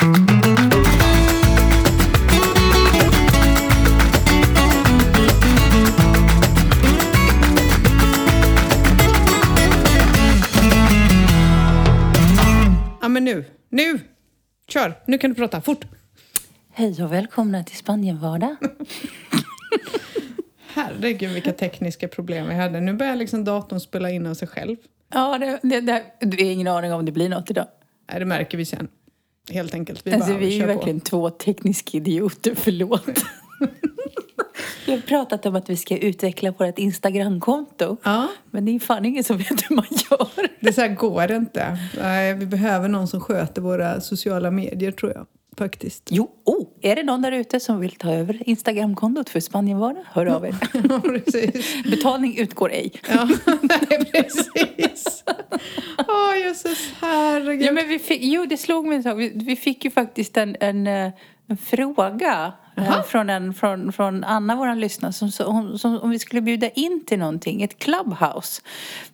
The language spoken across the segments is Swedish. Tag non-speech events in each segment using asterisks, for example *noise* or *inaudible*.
Ja, men nu. Nu! Kör! Nu kan du prata. Fort! Hej och välkomna till Spanienvardag. *laughs* Herregud, vilka tekniska problem vi hade. Nu börjar liksom datorn spela in av sig själv. Ja, det, det, det, du har ingen aning om det blir något idag. Nej, det märker vi sen. Helt enkelt. Vi Alltså, bara vi är ju verkligen två tekniska idioter, förlåt. *laughs* Vi har pratat om att vi ska utveckla vårt Instagramkonto. Ja, Men det är fan ingen som vet hur man gör. det så här går inte. Nej, vi behöver någon som sköter våra sociala medier, tror jag. Faktiskt. Jo, oh, är det någon där ute som vill ta över Instagramkontot för Spanienvardag? Hör av er. Ja. *laughs* Betalning utgår ej. Ja, *laughs* nej, precis. Åh, jösses, herregud. Ja, men vi fick, jo, det slog mig en sak. Vi, vi fick ju faktiskt en, en, eh, en fråga eh, Jaha. från, en, från, från Anna, vår lyssnare, som, som, som, om vi skulle bjuda in till någonting, ett clubhouse.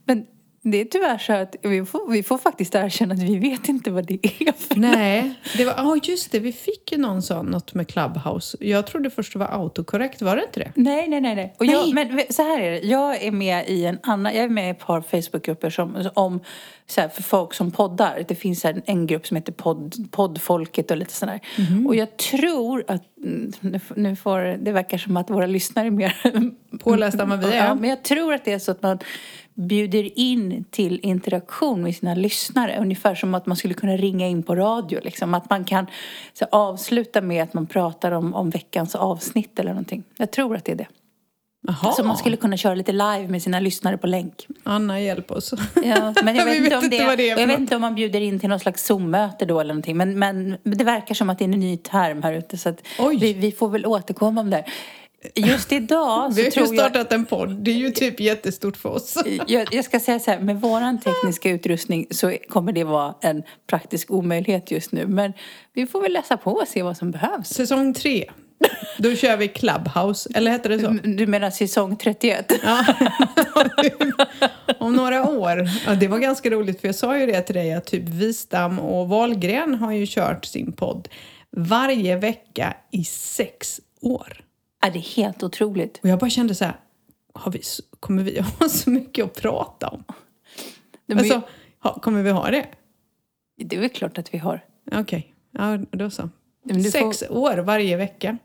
Men det är tyvärr så att vi får, vi får faktiskt erkänna att vi vet inte vad det är. För. Nej, det var, ja just det, vi fick ju någon sån, något med Clubhouse. Jag trodde först det var autokorrekt, var det inte det? Nej, nej, nej. nej. Och jag, Nej. men så här är det. Jag är med i en annan, jag är med i ett par Facebookgrupper som, om, så här, för folk som poddar. Det finns en, en grupp som heter podd, Poddfolket och lite sådär. Och jag tror att, mm, nu får, det verkar som att våra lyssnare är mer Pålästa än vad vi är. Ja, men jag tror att det är så att man bjuder in till interaktion med sina lyssnare. Ungefär som att man skulle kunna ringa in på radio. Liksom. Att man kan så, avsluta med att man pratar om, om veckans avsnitt eller någonting. Jag tror att det är det. Jaha. Så man skulle kunna köra lite live med sina lyssnare på länk. Anna, hjälp oss. Ja, men jag *laughs* vet, inte om inte det, vad det jag vet något. inte om man bjuder in till någon slags Zoom-möte då eller någonting. Men, men det verkar som att det är en ny term här ute. Så vi, vi får väl återkomma om det. här. Just idag Vi så har ju tror jag... startat en podd. Det är ju typ jättestort för oss. Jag, jag ska säga så här, med våran tekniska utrustning så kommer det vara en praktisk omöjlighet just nu. Men vi får väl läsa på och se vad som behövs. Säsong tre. Då kör vi Clubhouse. Eller heter det så? Du menar säsong 31? Ja. Om några år. Ja, det var ganska roligt för jag sa ju det till dig att typ Wistam och Wahlgren har ju kört sin podd varje vecka i sex år. Ja, det är helt otroligt. Och jag bara kände så här, har vi, kommer vi *laughs* ha så mycket att prata om? Men Alltså, ha, kommer vi ha det? Det är väl klart att vi har. Okej, ja, då så. Sex år varje vecka.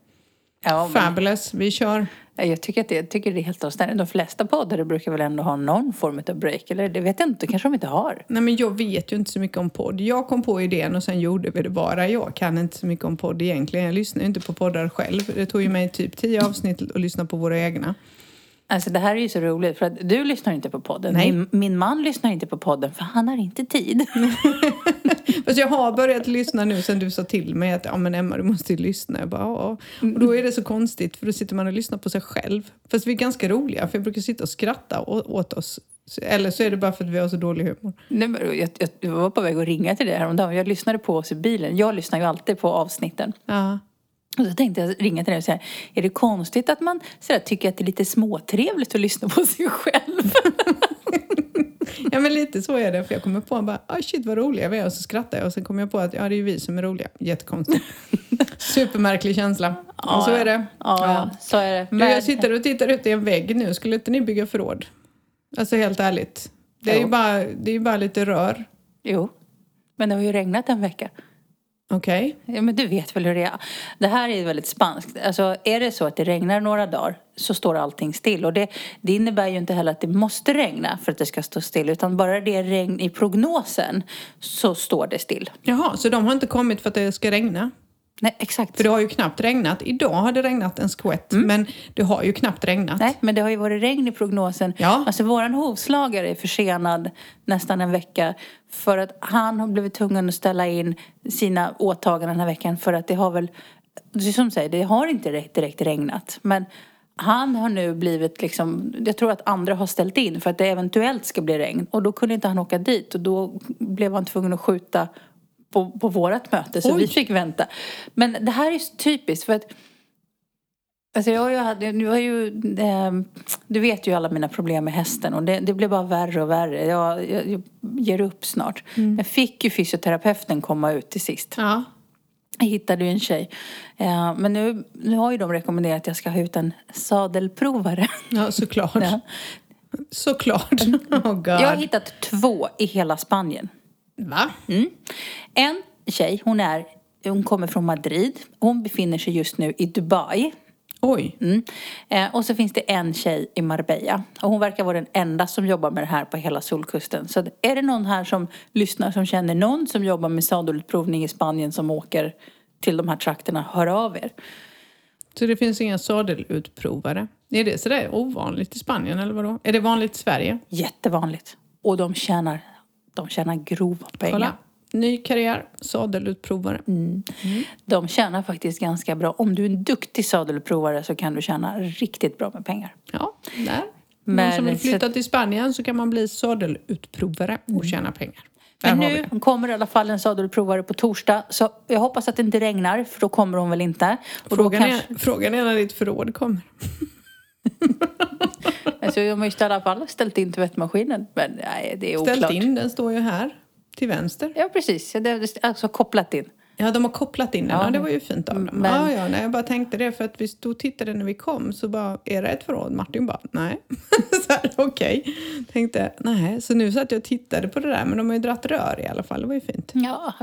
Ja, men, Fabulous, vi kör. Ja, jag, tycker att det, jag tycker det är helt avständigt. De flesta poddare brukar väl ändå ha någon form av break. Eller det vet jag inte, kanske de inte har. Nej men jag vet ju inte så mycket om podd. Jag kom på idén och sen gjorde vi det bara. Jag kan inte så mycket om podd egentligen. Jag lyssnar ju inte på poddar själv. Det tog ju mig typ tio avsnitt att lyssna på våra egna. Alltså det här är ju så roligt för att du lyssnar inte på podden. Nej. Min, min man lyssnar inte på podden för han har inte tid. *laughs* Fast jag har börjat lyssna nu sen du sa till mig att ja men Emma du måste ju lyssna. Jag bara ja. Och då är det så konstigt för då sitter man och lyssnar på sig själv. Fast vi är ganska roliga för jag brukar sitta och skratta åt oss. Eller så är det bara för att vi har så dålig humor. Nej, jag, jag, jag var på väg att ringa till dig häromdagen. Jag lyssnade på oss i bilen. Jag lyssnar ju alltid på avsnitten. Ja. Och så tänkte jag ringa till dig och säga, är det konstigt att man sådär, tycker att det är lite småtrevligt att lyssna på *laughs* sig själv? ja men lite så är det. För jag kommer på bara ah, shit vad roliga vi är och så skrattar jag och sen kommer jag på att ja det är ju vi som är roliga. Jättekonstigt. *laughs* Supermärklig känsla. och så är det. Ja, ja. så är det. Du, jag sitter och tittar ut i en vägg nu. Skulle inte ni bygga förråd? Alltså helt ärligt. Det är ju Jo. bara, det är ju bara lite rör. Jo, men det har ju regnat en vecka. Okej. Ja, men du vet väl hur det är. Det här är väldigt spanskt. Alltså, är det så att det regnar några dagar så står allting still. Och det, det innebär ju inte heller att det måste regna för att det ska stå still. Utan bara det är regn i prognosen så står det still. Jaha, så de har inte kommit för att det ska regna? Nej, exakt. För det har ju knappt regnat. Idag har det regnat en skvätt, men det har ju knappt regnat. Nej, men det har ju varit regn i prognosen. Ja. Alltså våran hovslagare är försenad nästan en vecka för att han har blivit tvungen att ställa in sina åtaganden den här veckan för att det har väl, som säger, det har inte direkt regnat. Men han har nu blivit liksom, jag tror att andra har ställt in för att det eventuellt ska bli regn. Och då kunde inte han åka dit och då blev han tvungen att skjuta på, på vårat möte så Oj. vi fick vänta. Men det här är så typiskt för att Alltså jag, ju hade, nu har ju, eh, du vet ju alla mina problem med hästen och det, det blir bara värre och värre. Jag, jag, jag ger upp snart. Jag fick ju fysioterapeuten komma ut till sist. Ja. Jag hittade ju en tjej. Eh, men nu, nu har ju de rekommenderat att jag ska ha ut en sadelprovare. Ja, såklart. *laughs* Ja. Såklart. *laughs* Oh God. Jag har hittat två i hela Spanien. Va? Mm. En tjej, hon, är, hon kommer från Madrid. Hon befinner sig just nu i Dubai. Oj. Mm. Eh, och så finns det en tjej i Marbella. Och hon verkar vara den enda som jobbar med det här på hela Solkusten. Så är det någon här som lyssnar som känner någon som jobbar med sadelutprovning i Spanien som åker till de här trakterna, hör av er. Så det finns inga sadelutprovare? Är det sådär ovanligt i Spanien eller vadå? Är det vanligt i Sverige? Jättevanligt. Och de tjänar, de tjänar grova pengar. Kolla. Ny karriär, sadelutprovare. Mm. De tjänar faktiskt ganska bra. Om du är en duktig sadelprovare så kan du tjäna riktigt bra med pengar. Ja, där. Men- Någon som vill flytta till Spanien så kan man bli sadelutprovare och tjäna pengar. Där Men nu kommer i alla fall en sadelprovare på torsdag. Så jag hoppas att det inte regnar, för då kommer hon väl inte. Och då Frågan, kanske, är, frågan är när ditt förråd kommer. *laughs* alltså, de har ju i alla fall ställt in tvättmaskinen. Men nej, det är oklart. Ställt in, den står ju här till vänster. Ja, precis. Alltså kopplat in. Ja, de har kopplat in den. Ja. Ja. det var ju fint av dem. Men- Ja, ja, nej, jag bara tänkte det för att vi stod och tittade när vi kom så bara, är det ett förråd? Martin bara, nej. *laughs* så okej. Tänkte, nej. Så nu satt jag och tittade på det där, men de har ju dratt rör i alla fall. Det var ju fint. Ja,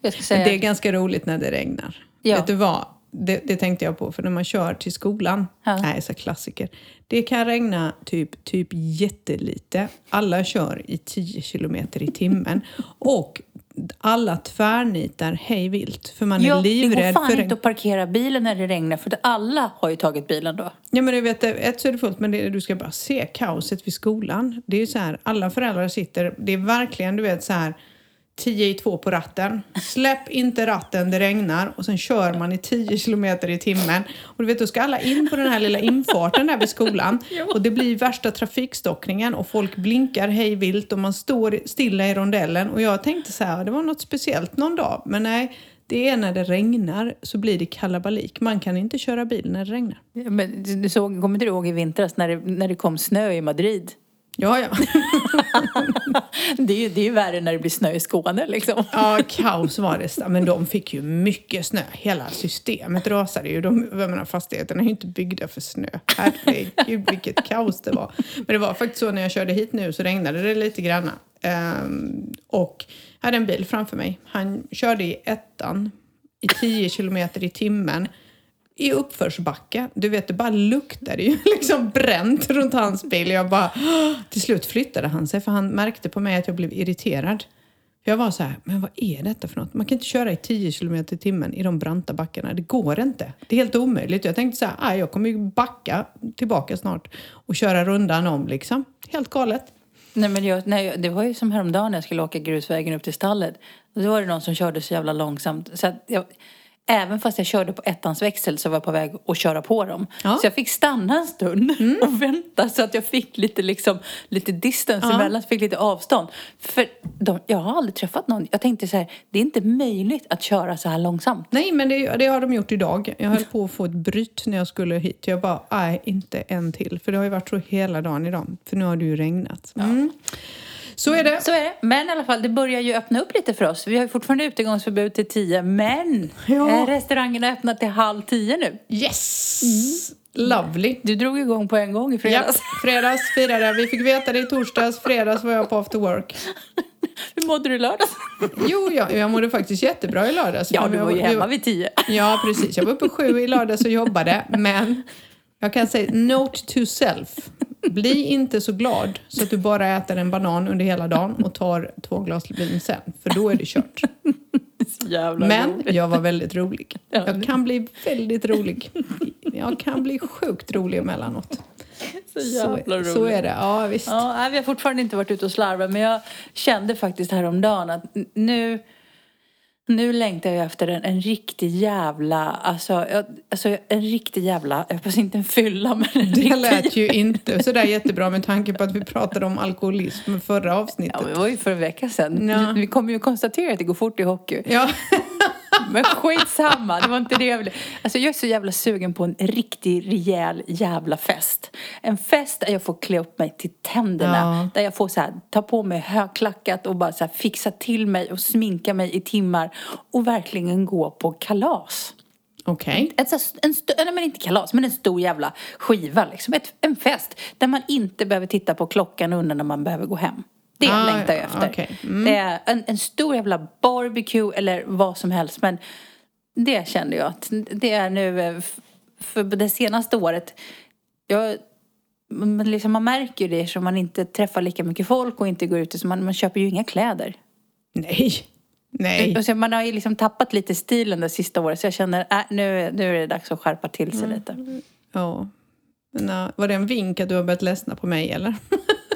jag ska Men säga... det är ganska roligt när det regnar. Ja. Vet du vad? Det, det tänkte jag på, för när man kör till skolan, Ja. nej, så klassiker. Det kan regna typ, typ jättelite. Alla kör i 10 kilometer i timmen. Och alla tvärnitar hej vilt, för man är Ja, det går livrädd fan för inte att parkera bilen när det regnar för alla har ju tagit bilen då. Ja, men du vet, ett så är det fullt, men det, du ska bara se kaoset vid skolan. Det är ju så här, alla föräldrar sitter, det är verkligen, du vet så här, 10 i 2 på ratten. Släpp inte ratten, det regnar. Och sen kör man i 10 kilometer i timmen. Och du vet, då ska alla in på den här lilla infarten där vid skolan. *laughs* Och det blir värsta trafikstockningen och folk blinkar hej vilt och man står stilla i rondellen. Och jag tänkte så här, det var något speciellt någon dag. Men nej, det är när det regnar så blir det kalabalik. Man kan inte köra bil när det regnar. Men du såg, kommer inte du ihåg i vintras när det, när det kom snö i Madrid? Ja, ja. *laughs* *laughs* Det är ju det är ju värre när det blir snö i Skåne liksom. Ja, kaos var det. Men de fick ju mycket snö. Hela systemet rasade ju. De, jag menar, fastigheterna är ju inte byggda för snö. Herregud, vilket kaos det var. Men det var faktiskt så när jag körde hit nu så regnade det lite grann. Um, och jag hade en bil framför mig. Han körde i ettan i 10 kilometer i timmen i uppförsbacke. Du vet, det bara luktade ju *laughs* liksom bränt runt hans bil. Jag bara... Till slut flyttade han sig för han märkte på mig att jag blev irriterad. För jag var så här, men vad är detta för något? Man kan inte köra i 10 kilometer i timmen i de branta backarna. Det går inte. Det är helt omöjligt. Jag tänkte så här, ah, jag kommer ju backa tillbaka snart och köra rundan om liksom. Helt galet. Nej, men jag, nej, det var ju som häromdagen när jag skulle åka grusvägen upp till stallet. Och då var det någon som körde så jävla långsamt. Så att jag, även fast jag körde på ettans växel så var jag på väg att köra på dem. Ja. Så jag fick stanna en stund *laughs* och vänta så att jag fick lite, liksom, lite distance Ja. emellan, fick lite avstånd. För de, jag har aldrig träffat någon. Jag tänkte så här, det är inte möjligt att köra så här långsamt. Nej, men det, det har de gjort idag. Jag höll på att få ett bryt när jag skulle hit. Jag bara, nej, inte en till. För det har ju varit så hela dagen idag. För nu har det ju regnat. Mm. Så är det. Så är det. Men i alla fall, det börjar ju öppna upp lite för oss. Vi har ju fortfarande utegångsförbud till tio, men Ja. eh, restaurangerna har öppnat till halv tio nu. Yes! Lovely. Du drog igång på en gång i Ja, fredags. fredags firade. Vi fick veta det i torsdags. Fredags var jag på after work. *laughs* Hur mådde du i lördags? Jo, ja, jag mådde faktiskt jättebra i lördags. Ja, du jag- var ju jag- hemma vid tio. Ja, precis. Jag var uppe sju i lördags och jobbade. Men jag kan säga note to self. Bli inte så glad så att du bara äter en banan under hela dagen och tar två glas vin sen. För då är det kört. *laughs* Jävla Men roligt. jag var väldigt rolig. *laughs* Ja. Jag kan bli väldigt rolig. Jag kan bli sjukt rolig emellanåt. Så jävla roligt. så är det. Ja, visst. Ja, vi har fortfarande inte varit ute och slarvat men jag kände faktiskt häromdagen att nu, nu längtar jag efter en, en riktig jävla, alltså, jag, alltså en riktig jävla, jag hoppas inte en fylla men en Det riktig lät ju inte sådär jättebra med tanke på att vi pratade om alkoholism förra Ja, avsnittet. det var ju för en vecka sedan. Ja. Vi kommer ju konstatera att det går fort i hockey. Ja, Men skitsamma, det var inte det jag ville. Alltså jag är så jävla sugen på en riktig rejäl jävla fest. En fest där jag får klä upp mig till tänderna. Ja. Där jag får så här, ta på mig högklackat och bara så här, fixa till mig och sminka mig i timmar. Och verkligen gå på kalas. Okej. Här en eller men inte kalas, men en stor jävla skiva liksom. Ett, en fest där man inte behöver titta på klockan och undra när man behöver gå hem. Det Ah, längtar jag ja, efter. okej. Mm. Det är en, en stor jävla barbecue eller vad som helst. Men det kände jag att det är nu, eh, för det senaste året, jag, liksom man märker ju det som man inte träffar lika mycket folk och inte går ute, så man, man köper ju inga kläder. Nej. Nej. Och så man har ju liksom tappat lite stilen det sista året så jag känner äh, nu, nu är det dags att skärpa till sig Mm. lite. Ja. Men, äh, var det en vink att du har börjat ledsna på mig eller? *laughs*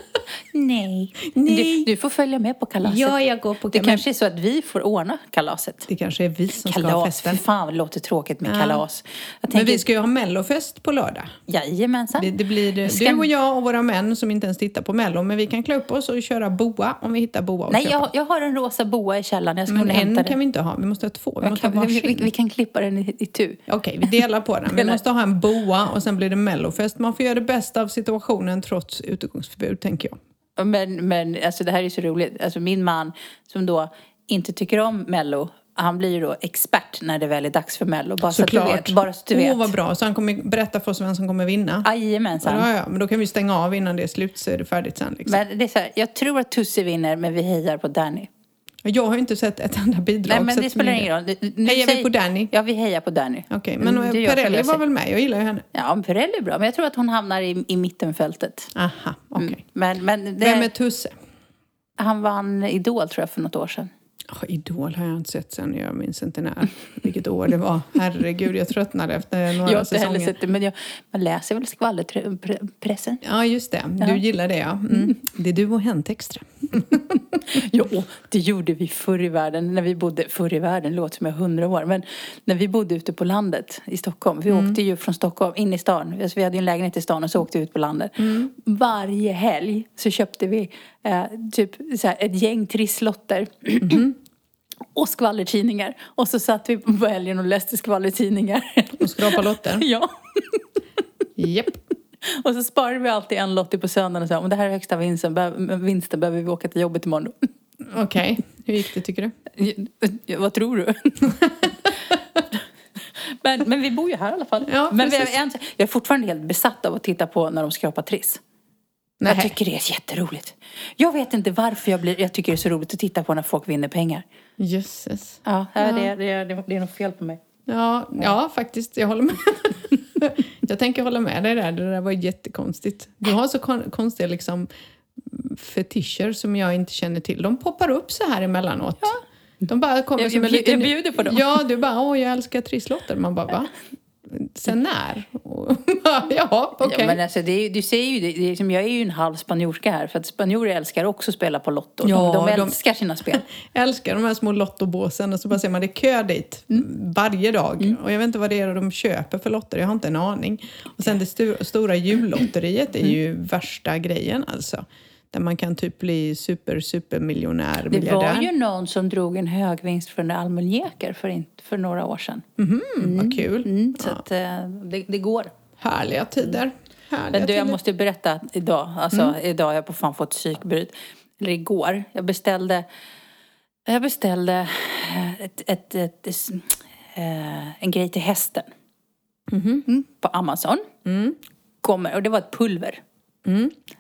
Nej. Nej. Du, du får följa med på kalaset. jag går på det kanske är så att vi får ordna kalaset. Det kanske är vi som ska ha Kalas, festen. för fan det låter tråkigt med Ja. kalas. Jag Men tänker, vi ska ju ha mellofest på lördag. Jajamensan. Det, det blir Ska- du och jag och våra män som inte ens tittar på mello. Men vi kan klä upp oss och köra boa om vi hittar boa Nej, jag, jag har en rosa boa i källaren. Jag ska Men en den. kan vi inte ha. Vi måste ha två. Vi kan, ha vi, vi, kan klippa den i, i tu. Okej, vi delar på den. Vi måste ha en boa och sen blir det mellofest. Man får göra det bästa av situationen trots utegångsförbud, tänker jag. Men, men alltså, det här är så roligt. Alltså, min man som då inte tycker om Mello, han blir ju då expert när det väl är dags för Mello. Bara så att du Såklart. vet. Bara så att du vet. Åh, vad bra. Så han kommer berätta för oss vem som kommer vinna. Jajamensan. Ja, ja, men då kan vi stänga av innan det är slut så är det färdigt sen. Liksom. Men det är så här, jag tror att Tusse vinner, men vi hejar på Danny. Jag har inte sett ett enda bidrag. Nej, men det spelar ingen roll. Du Hejar vi på Danny? Ja, vi hejar på Danny. Okej, men Mm, det gör Perrelli var väl med? Jag gillar ju henne. Ja, men Perrelli är bra, men jag tror att hon hamnar i, i mittenfältet. Aha, okej. Men, men det, Vem är Tusse? han vann Idol tror jag för något år sedan. Oh, Idol har jag inte sett sen, jag minns inte när. Vilket år det var. Herregud, jag tröttnade efter några Jag har inte säsonger. heller sett det, men jag, man läser väl skvallerpressen. Ja, just det. Du Ja. gillar det, ja. Mm. Det är du och Hänt Extra. *laughs* *laughs* Jo, det gjorde vi förr i världen. När vi bodde, förr i världen låter som jag är hundra år. Men när vi bodde ute på landet i Stockholm. Vi åkte ju från Stockholm in i stan. Alltså, vi hade ju en lägenhet i stan och så åkte vi ut på landet. Varje helg så köpte vi eh, typ så här, ett gäng trisslotter. *clears throat* och skvallertidningar. Och så satt vi på helgen och läste skvallertidningar. Och skrapa lotter. *laughs* ja. Japp. *laughs* Och så sparade vi alltid en lotter på söndagen och sa om det här är högsta vinsten, be- vinsten behöver vi åka till jobbet imorgon. då." *laughs* Okej, hur gick det tycker du? Ja, Vad tror du? *laughs* men, men vi bor ju här i alla fall. Ja, men vi, jag, är- jag är fortfarande helt besatt av att titta på när de skrapar triss. Nej. Jag tycker det är jätteroligt. Jag vet inte varför jag, blir, jag tycker det är så roligt att titta på när folk vinner pengar. Jösses. Ja, Det, det, det, det är något fel på mig. Ja, ja, faktiskt. Jag håller med. Jag tänker hålla med dig där. Det där var jättekonstigt. Du har så kon- konstiga liksom, fetischer som jag inte känner till. De poppar upp så här emellanåt. De bara kommer Jag- som en jag- liten... jag bjuder på dem. Ja, du bara åh jag älskar trisslotter. Man bara va? Sen när? *laughs* Ja, okej. Ja, men alltså, det är, ju- du ser ju, det, är som, jag är ju en halv spanjorska här. För att spanjorer älskar också att spela på Lotto. Ja, de, de de- älskar sina spel. *laughs* Älskar de här små lottobåsen och så bara ser man det är kö dit varje dag. Och jag vet inte vad det är de köper för lotter, jag har inte en aning. Och sen det stu- stora jullotteriet är ju värsta grejen alltså. Där man kan typ bli super, super miljonär, Det var ju någon som drog en högvinst för en almanjäker för, inte- för några år sedan. Mm, vad kul. Mm, så att eh, det, det går. Härliga tider. Härliga Men du, jag tider. måste berätta idag, alltså idag har jag på fan fått psykbryt. Eller igår. Jag beställde, jag beställde ett, ett, ett, ett, eh, en grej till hästen. Mm, på Amazon. Kommer, och det var ett pulver.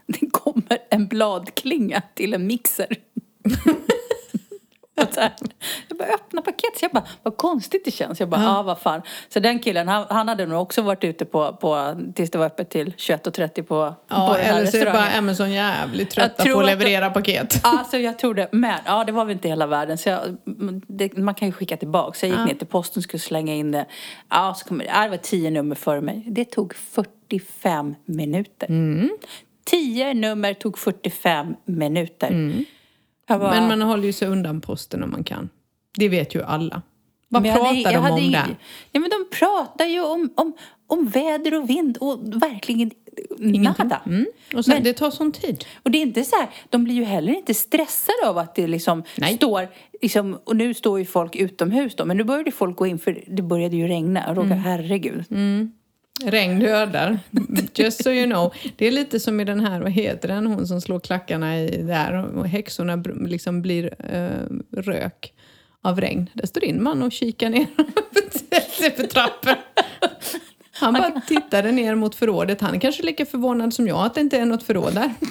Det kommer en bladklinga till en mixer. *laughs* *laughs* Jag bara öppna paket, så jag bara, vad konstigt det känns. Jag bara, ja ah, vad fan. Så den killen, han, han hade nog också varit ute på, på tills det var öppet till 21.30 på, Ja, på den här eller så är det bara. Amazon jävligt trötta på att att- leverera paket. *laughs* Alltså jag tror det. Men ja, det var väl inte hela världen. Så jag, det, man kan ju skicka tillbaka. Så jag gick ner till posten och skulle slänga in det. Ja, så kommer det. Ja, det var tio nummer före mig. Det tog 45 minuter. Mm. Tio nummer tog 45 minuter. Jag bara, Men man håller ju sig undan posten om man kan. Det vet ju alla. Vad hade- pratar jag de hade om ing- där? Ja, men de pratar ju om, om, om väder och vind och verkligen nada. Mm. Och sen, Men- det tar sån tid. Och det är inte så här, de blir ju heller inte stressade av att det liksom Nej. står, liksom, och nu står ju folk utomhus då, men nu började folk gå in för det började ju regna. Och Roger, herregud. Regn dödar. Just so you know. Det är lite som i den här, vad heter den, hon som slår klackarna i där och häxorna liksom blir eh, rök av regn. Där står din man och kikar ner *laughs* för trappen. Han bara tittade ner mot förrådet. Han är kanske lika förvånad som jag att det inte är något förråd där. *laughs*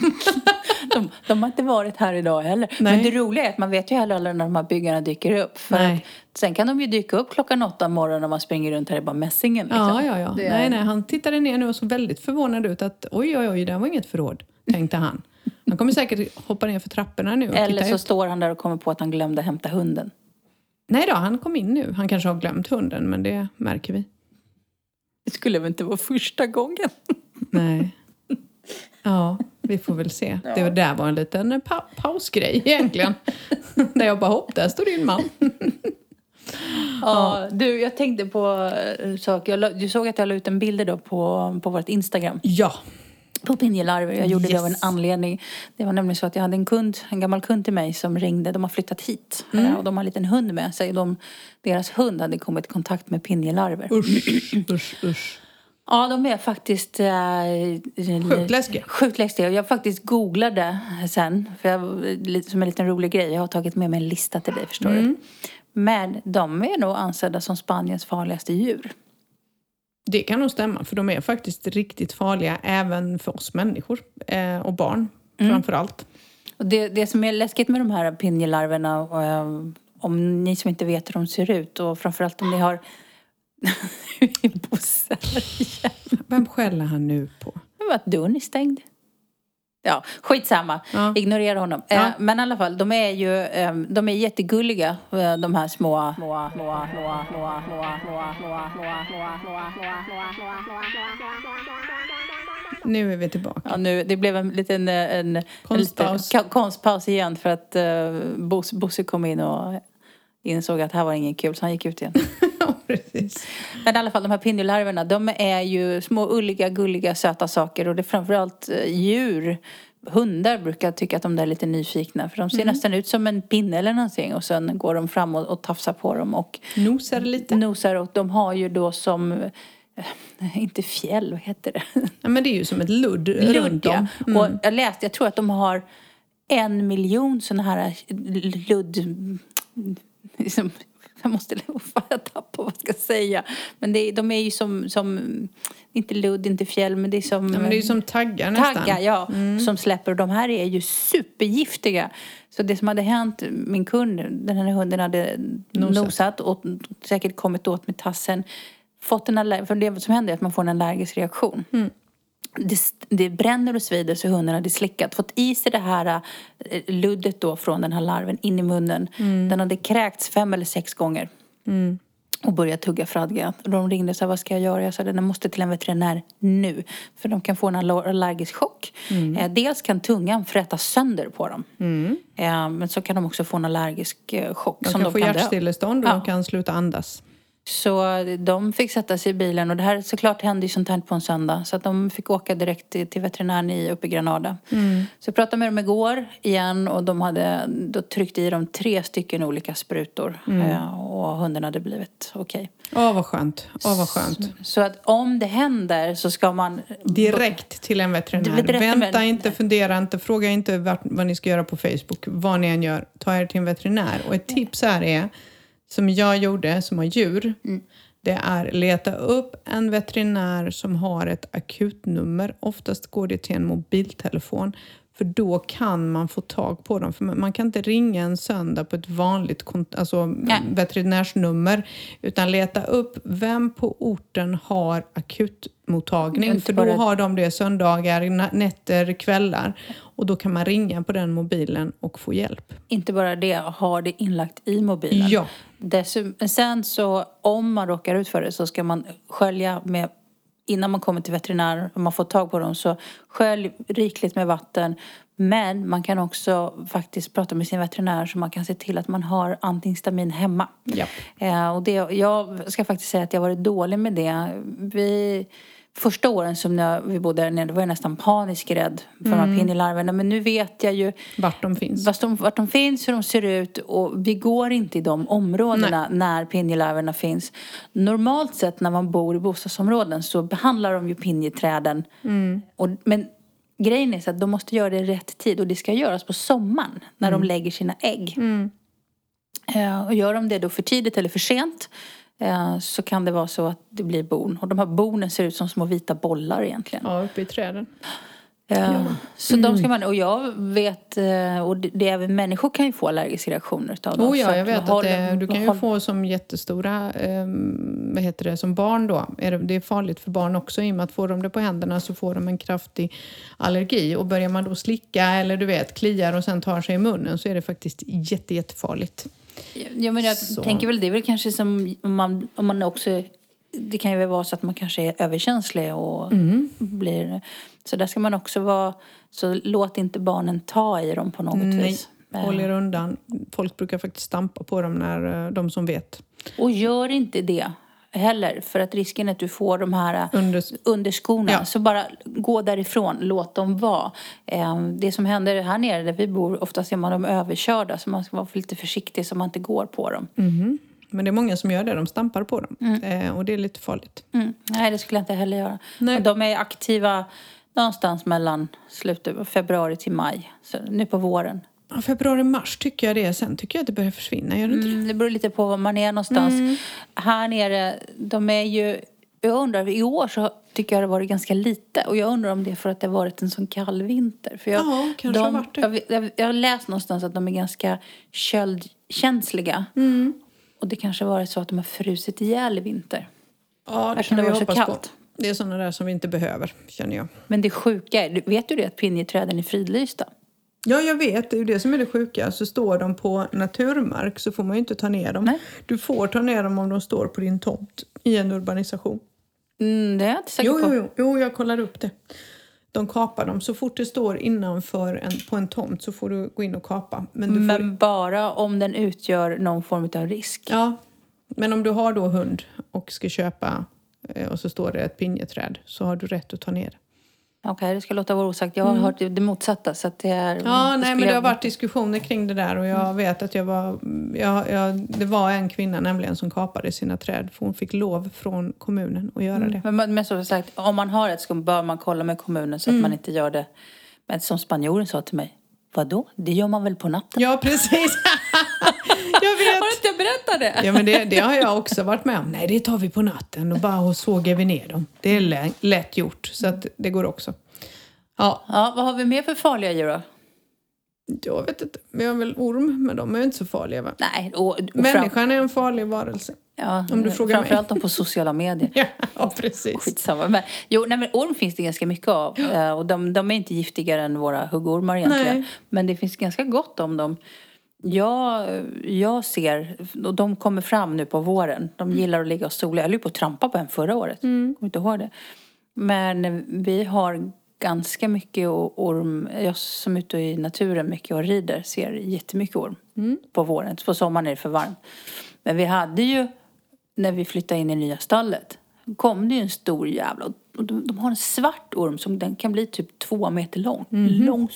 De, de har inte varit här idag heller. Nej. Men det roliga är att man vet ju heller aldrig när de här byggarna dyker upp. För Nej. att, sen kan de ju dyka upp klockan åtta på morgonen när man springer runt här i bara mässingen. Liksom. Ja, ja, ja. Är- Nej, nej, han tittade ner nu och såg väldigt förvånad ut att oj, oj, oj, det var inget förråd, tänkte han. Han kommer säkert hoppa ner för trapporna nu och Eller titta så ut. står han där och kommer på att han glömde hämta hunden. Nej då, han kom in nu. Han kanske har glömt hunden, men det märker vi. Det skulle väl inte vara första gången? *laughs* Nej. Ja, vi får väl se. Det där var en liten pa pausgrej egentligen. *laughs* Där jag bara, hopp, där står din man. *laughs* Ja, du, jag tänkte på en sak. Jag la, du såg att jag la ut en bild då på, på vårt Instagram. Ja. På pinjelarver. Jag gjorde det av en Yes. anledning. Det var nämligen så att jag hade en kund, en gammal kund till mig som ringde. De har flyttat hit Mm. eh, och de har en liten hund med sig. De, deras hund hade kommit i kontakt med pinjelarver. Usch, usch, usch. Ja, de är faktiskt... Eh, Sjukt läskiga. Sjukt läskiga. Jag faktiskt googlade sen, för jag, som en liten rolig grej. Jag har tagit med mig en lista till dig, förstår Mm. du. Men de är nog ansedda som Spaniens farligaste djur. Det kan nog stämma, för de är faktiskt riktigt farliga även för oss människor. Eh, och barn, framför allt. Och det, det som är läskigt med de här pinjelarverna, eh, om ni som inte vet hur de ser ut och framförallt om ni har... *laughs* Bosse. Vem skäller han nu på? Det var att dörren är stängd. Ja, skitsamma. Ja. Ignorera honom. Ja. Men i alla fall, de är ju de är jättegulliga, de här små... Nu är vi tillbaka. Ja, nu, det blev en liten en, en, konstpaus. En konstpaus igen för att eh, Bosse kom in och insåg att här var ingen kul, så han gick ut igen. Ja, precis. Men i alla fall de här pinjelarverna, de är ju små ulliga, gulliga, söta saker och det är framförallt eh, djur. Hundar brukar tycka att de där är lite nyfikna för de ser nästan ut som en pinne eller någonting och sen går de fram och, och tafsar på dem och Nosar lite. nosar och de har ju då som, eh, *laughs* inte fjäll, vad heter det? Ja, men det är ju som ett ludd runt Ludd, ja. dem. Mm. Och jag läste, jag tror att de har en miljon sådana här ludd... Liksom, *laughs* jag måste... Fan, jag tappar vad jag ska säga. Men det, de är ju som, som... Inte ludd, inte fjäll, men det är som... Ja, men det är ju som taggar nästan. Mm. Taggar, ja. Som släpper. Och de här är ju supergiftiga. Så det som hade hänt, min kund, den här hunden hade Nosat. nosat, och säkert kommit åt med tassen. Fått en aller- för det som händer är att man får en allergisk reaktion. Mm. Det, det bränner och svider så hunden hade slickat. Fått i sig det här eh, luddet då från den här larven in i munnen. Mm. Den hade kräkts fem eller sex gånger. Och började tugga fradga. Och de ringde och sa, vad ska jag göra? Jag sa, den måste till en veterinär nu. För de kan få en aller- allergisk chock. Mm. Eh, dels kan tungan fräta sönder på dem. Eh, men så kan de också få en allergisk eh, chock. De som kan få dö. hjärtstillestånd och Ja. de kan sluta andas. Så de fick sätta sig i bilen och det här såklart hände ju sånt här på en söndag. Så att de fick åka direkt till, till veterinären i, uppe i Granada. Så jag pratade med dem igår igen och de hade då tryckt i dem tre stycken olika sprutor. Eh, och hunden hade blivit okej. Åh, vad skönt. Åh, vad skönt. Så att om det händer så ska man... Direkt till en veterinär. Direkt Vänta vet- inte, fundera inte, fråga inte vart, vad ni ska göra på Facebook. Vad ni än gör, ta er till en veterinär. Och ett tips här är, som jag gjorde, som har djur, det är leta upp en veterinär som har ett akutnummer. Oftast går det till en mobiltelefon. För då kan man få tag på dem. För man kan inte ringa en söndag på ett vanligt alltså Nej. veterinärsnummer. Utan leta upp vem på orten har akutmottagning. Inte För då har de det söndagar, nätter, kvällar. Och då kan man ringa på den mobilen och få hjälp. Inte bara det, ha det inlagt i mobilen. Ja. Dessutom, sen så om man råkar ut för det så ska man skölja med Innan man kommer till veterinär och man får tag på dem så skölj rikligt med vatten. Men man kan också faktiskt prata med sin veterinär så man kan se till att man har antihistamin hemma. Ja. Eh, och det, jag ska faktiskt säga att jag har varit dålig med det. Vi, Första åren som när vi bodde där nere var jag nästan panisk rädd för de här pinjelarverna. Men nu vet jag ju Vart de finns. vart de, vart de finns, hur de ser ut och vi går inte i de områdena när pinjelarverna finns. Normalt sett när man bor i bostadsområden så behandlar de ju pinjeträden. Och, men grejen är så att de måste göra det i rätt tid och det ska göras på sommaren när de lägger sina ägg. Eh, och gör de det då för tidigt eller för sent så kan det vara så att det blir bon. Och de här bonen ser ut som små vita bollar egentligen. Ja, uppe i träden. Eh, Så de ska man, och jag vet, eh, och det, det även människor kan ju få allergiska reaktioner utav dem. Oh ja, jag vet att det, du kan ju få som jättestora, eh, vad heter det, som barn då. Är det, det är farligt för barn också i och med att får de det på händerna så får de en kraftig allergi. Och börjar man då slicka eller du vet kliar och sen tar sig i munnen så är det faktiskt jätte, jättefarligt. Ja, men jag Så. tänker väl det är väl kanske som om man, om man också det kan ju väl vara så att man kanske är överkänslig och Mm. blir så där ska man också vara så låt inte barnen ta i dem på något Nej, vis. Eh, håll er undan. Folk brukar faktiskt stampa på dem när eh, de som vet. Och gör inte det heller för att risken är att du får de här Under, under skorna. Ja. Så bara gå därifrån, låt dem vara. Eh, Det som händer här nere där vi bor, oftast är man dem överkörda så man ska vara lite försiktig så man inte går på dem. men det är många som gör det, de stampar på dem. Eh, och det är lite farligt. Mm. Nej, det skulle jag inte heller göra. Nej. De är aktiva någonstans mellan slutet av februari till maj, så nu på våren. Ja, Februari, mars tycker jag det är. Sen tycker jag att det börjar försvinna. Gör det inte det? Mm, det beror lite på var man är någonstans. Här nere, de är ju... Jag undrar, i år så tycker jag det har varit ganska lite. Och jag undrar om det är för att det har varit en sån kall vinter. För jag, Ja, kanske de, varit det. Jag, jag, jag har läst någonstans att de är ganska köldkänsliga. Mm. Och det kanske har varit så att de har frusit ihjäl i vinter. Ja, det kan det vi vara så hoppas kallt. på. Det är sådana där som vi inte behöver, känner jag. Men det sjuka är, vet du det att pinjeträden är fridlysta? Ja, jag vet. Det är ju det som är det sjuka. Så står de på naturmark så får man ju inte ta ner dem. Nej. Du får ta ner dem om de står på din tomt i en urbanisation. Mm, det är jag inte säker Jo, på. jo, jo, jo, jag kollar upp det. De kapar dem. Så fort det står innanför en, på en tomt så får du gå in och kapa. Men får, Men bara om den utgör någon form av risk. ja, men om du har då hund och ska köpa eh, och så står det ett pinjeträd så har du rätt att ta ner det. Okej, det ska låta vara osagt. Jag har hört det motsatta. Så det är, Mm. Ja, nej, men det har varit diskussioner kring det där och jag vet att jag var, jag, jag, det var en kvinna nämligen som kapade sina träd för hon fick lov från kommunen att göra det. Men, men så sagt, om man har ett så bör man kolla med kommunen så att Mm. man inte gör det. Men som spanjoren sa till mig. Vadå? Det gör man väl på natten? Ja, precis. *laughs* jag vet. Har inte jag berättat det? Ja, men det, det har jag också varit med om. Nej, det tar vi på natten och bara sågar vi ner dem. Det är lä- lätt gjort, så att det går också. Ja, Ja, vad har vi mer för farliga djur då? jag vet inte. Vi har väl orm, men de är inte så farliga va? Nej, och, och Människan är en farlig varelse. ja, om du frågar mig. framförallt de på sociala medier. *laughs* Ja, ja precis. Skitsamma. Men, jo, nej, men orm finns det ganska mycket av. Eh, Och de, de är inte giftigare än våra huggormar egentligen. Nej. Men det finns ganska gott om dem. Jag, jag ser, och de kommer fram nu på våren. De gillar att ligga och sola. Jag höll ju på att trampa på en förra året. Mm. Kommer inte ihåg det. Men vi har ganska mycket orm. Jag som är ute i naturen mycket och rider ser jättemycket orm Mm. på våren. På sommaren är det för varmt. Men vi hade ju, när vi flyttade in i nya stallet, kom det ju en stor jävla... Och de, de har en svart orm som den kan bli typ två meter lång. Mhm. lång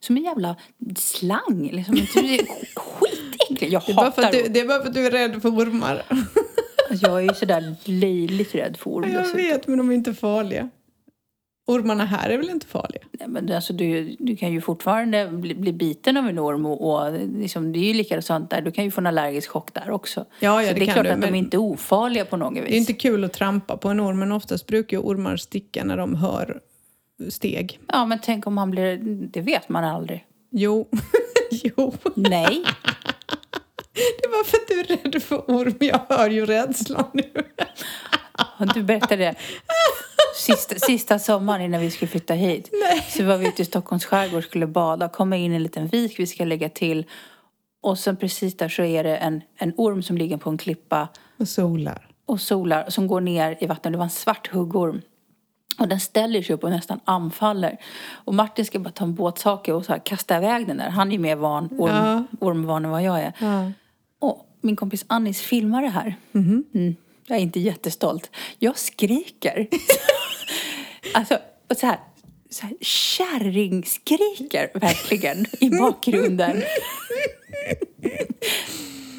som en jävla slang. Liksom. Skitäcklig. Jag Det hatar du, det är bara för att du är rädd för ormar. Jag är ju sådär löjligt rädd för orm Jag dessutom. vet, men de är inte farliga. Ormarna här är väl inte farliga? Nej, men alltså, du, du kan ju fortfarande bli, bli biten av en orm och, och liksom, det är ju likadant där. Du kan ju få en allergisk chock där också. Ja, ja, så det det är kan klart du, att de är inte ofarliga på något vis. Det är inte kul att trampa på en orm, men oftast brukar ju ormar sticka när de hör steg. Ja, men tänk om han blir... Det vet man aldrig. Jo, *laughs* jo. Nej. *laughs* Det var för att du är rädd för orm. Jag hör ju rädslan nu. Du berättade det. *laughs* Sista, sista sommaren innan vi skulle flytta hit Nej. så var vi ute i Stockholms skärgård och skulle bada. Komma in i en liten vik vi ska lägga till. Och sen precis där så är det en, en orm som ligger på en klippa Och solar. och solar som går ner i vattnet. Det var en svart huggorm. Och den ställer sig upp och nästan anfaller. Och Martin ska bara ta en båtshake och så här kasta iväg den där. Han är ju mer van, orm, Ja. ormvan än vad jag är. Ja. Och min kompis Annis filmar det här. Mm. Jag är inte jättestolt. Jag skriker. *laughs* Alltså, och så här, så här kärringskriker verkligen i bakgrunden.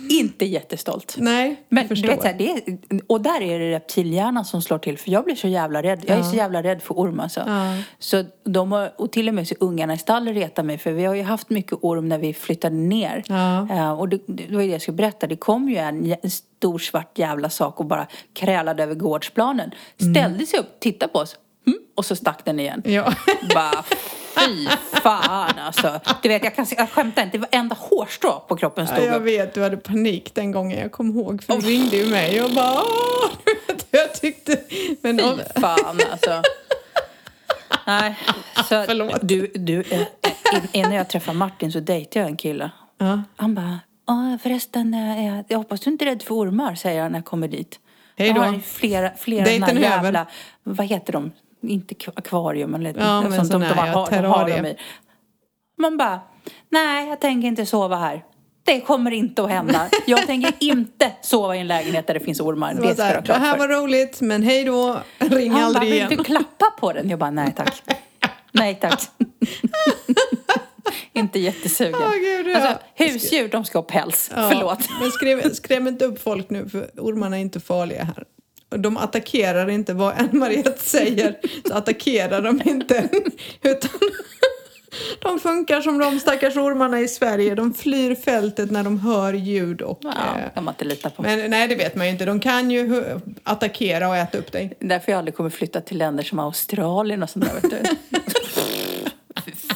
Inte jättestolt. Nej, Men förstår. vet, så här, det är, och där är det reptilhjärnan som slår till. För jag blir så jävla rädd. Jag är så jävla rädd för orm alltså. Ja. Så de har, och till och med så ungarna i stallet retar mig. För vi har ju haft mycket orm när vi flyttade ner. Ja. Eh, och det, det var ju det jag skulle berätta. Det kom ju en, en stor svart jävla sak och bara krälade över gårdsplanen. Ställde sig upp, tittade på oss. Mm, och så stack den igen. Ja. *laughs* Bara fy fan alltså. Du vet, jag, kan, jag skämtar inte. Det var enda hårstrå på kroppen stod Ja, jag upp. vet, du hade panik den gången. Jag kom ihåg, för du ringde ju mig och bara Åh! *laughs* Jag tyckte... Men, Fy fan alltså. Nej, så *laughs* Förlåt. du, du, eh, in- innan jag träffade Martin så dejtade jag en kille. ja. Han bara, "Ja, förresten, eh, jag hoppas du inte är rädd för ormar, säger han när jag kommer dit. Hej då. Jag har flera, flera här jävla, vad heter de? Inte akvarium eller Ja, sånt sån de, de, här, har, de har dem i. Man bara, nej jag tänker inte sova här. Det kommer inte att hända. Jag tänker inte sova i en lägenhet där det finns ormar. Det, Det, ska här, det här var roligt, men hej då. Ring Han bara, aldrig vill igen. du klappa på den? Jag bara, nej tack. *laughs* nej tack. *laughs* inte jättesugen. Åh, gud, ja. alltså, husdjur, de ska ha päls. Ja, Förlåt. Men skräm, skräm inte upp folk nu, för ormarna är inte farliga här. De attackerar inte vad Ann-Mariette säger, så attackerar de inte. Utan de funkar som de stackars ormarna i Sverige. De flyr fältet när de hör ljud och... Ja, eh, kan man inte lita på. men nej, det vet man ju inte. De kan ju attackera och äta upp dig. Därför jag aldrig kommer flytta till länder som Australien och sånt där, vet du.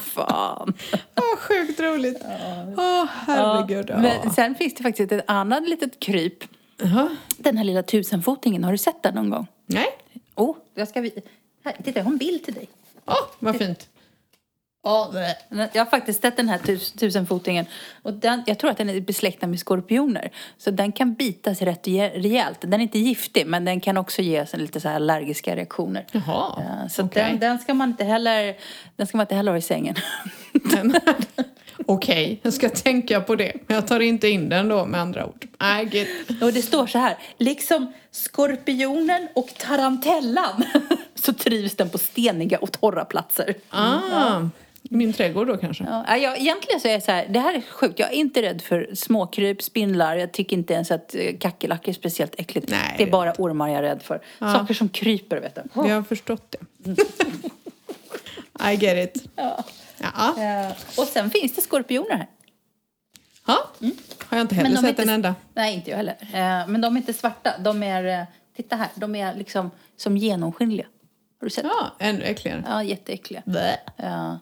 *laughs* Fan. Åh, sjukt roligt. Åh, herregud. Ja. Men sen finns det faktiskt ett annat litet kryp. Jaha. Den här lilla tusenfotingen, har du sett den någon gång? Nej. Oh, jag ska vi... Här, titta, jag har en bild till dig. Åh, vad fint. Jag har faktiskt sett den här tus, tusenfotingen. Och den, jag tror att den är besläktad med skorpioner. Så den kan bitas rätt rejä- rejält. Den är inte giftig, men den kan också ge lite så här allergiska reaktioner. Jaha, Så okej. den, den ska man inte heller, den ska man inte heller ha i sängen. *laughs* Okej, jag ska tänka på det. Men jag tar inte in den då med andra ord. Nej, gud. Och det står så här, liksom skorpionen och tarantellan *laughs* så trivs den på steniga och torra platser. Ah, min trädgård då kanske? Ja, jag, egentligen så är jag så här, det här är sjukt. Jag är inte rädd för småkryp, spindlar. Jag tycker inte ens att eh, kackerlackor är speciellt äckligt. Nej, det är bara ormar jag är rädd för. Saker som kryper, vet du. Jag har förstått det. *laughs* I get it. Ja. Ja. Eh, och sen finns det skorpioner här. Ha? Har jag inte heller sett inte- en enda. Nej, inte jag heller. Eh, men de är inte svarta. De är, eh, titta här, de är liksom som genomskinliga. Har du sett? Ja, ännu äckligare. Ja, jätteäckliga. Blä. Ja.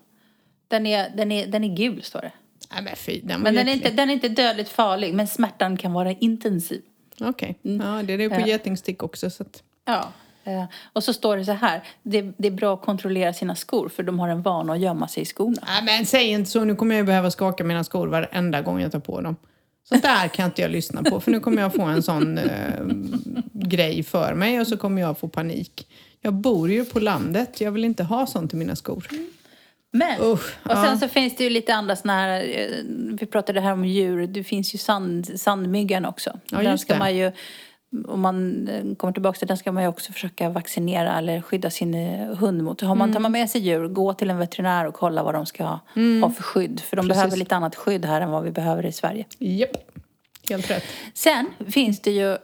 Den, är, den, är, den är gul, står det. Nej men fy, den Men den är, inte, den är inte dödligt farlig, men smärtan kan vara intensiv. Okej, Mm. ja, det är det på getingstick också. Så att... Ja. Eh, och så står det så här, det, det är bra att kontrollera sina skor för de har en vana att gömma sig i skorna. Nej men säg inte så, nu kommer jag behöva skaka mina skor varenda gång jag tar på dem. Så där kan inte jag lyssna på, för nu kommer jag få en sån eh, grej för mig och så kommer jag få panik. Jag bor ju på landet, jag vill inte ha sånt i mina skor. Men, Usch, och sen ja. så finns det ju lite andra såna här, eh, vi pratade här om djur, det finns ju sand, sandmyggan också. Ja, just ska det. man ju, om man eh, kommer tillbaka till den ska man ju också försöka vaccinera eller skydda sin eh, hund mot. Har man, Mm. tar man med sig djur, gå till en veterinär och kolla vad de ska ha, ha för skydd. För de Precis. behöver lite annat skydd här än vad vi behöver i Sverige. Japp, helt rätt. Sen finns det ju,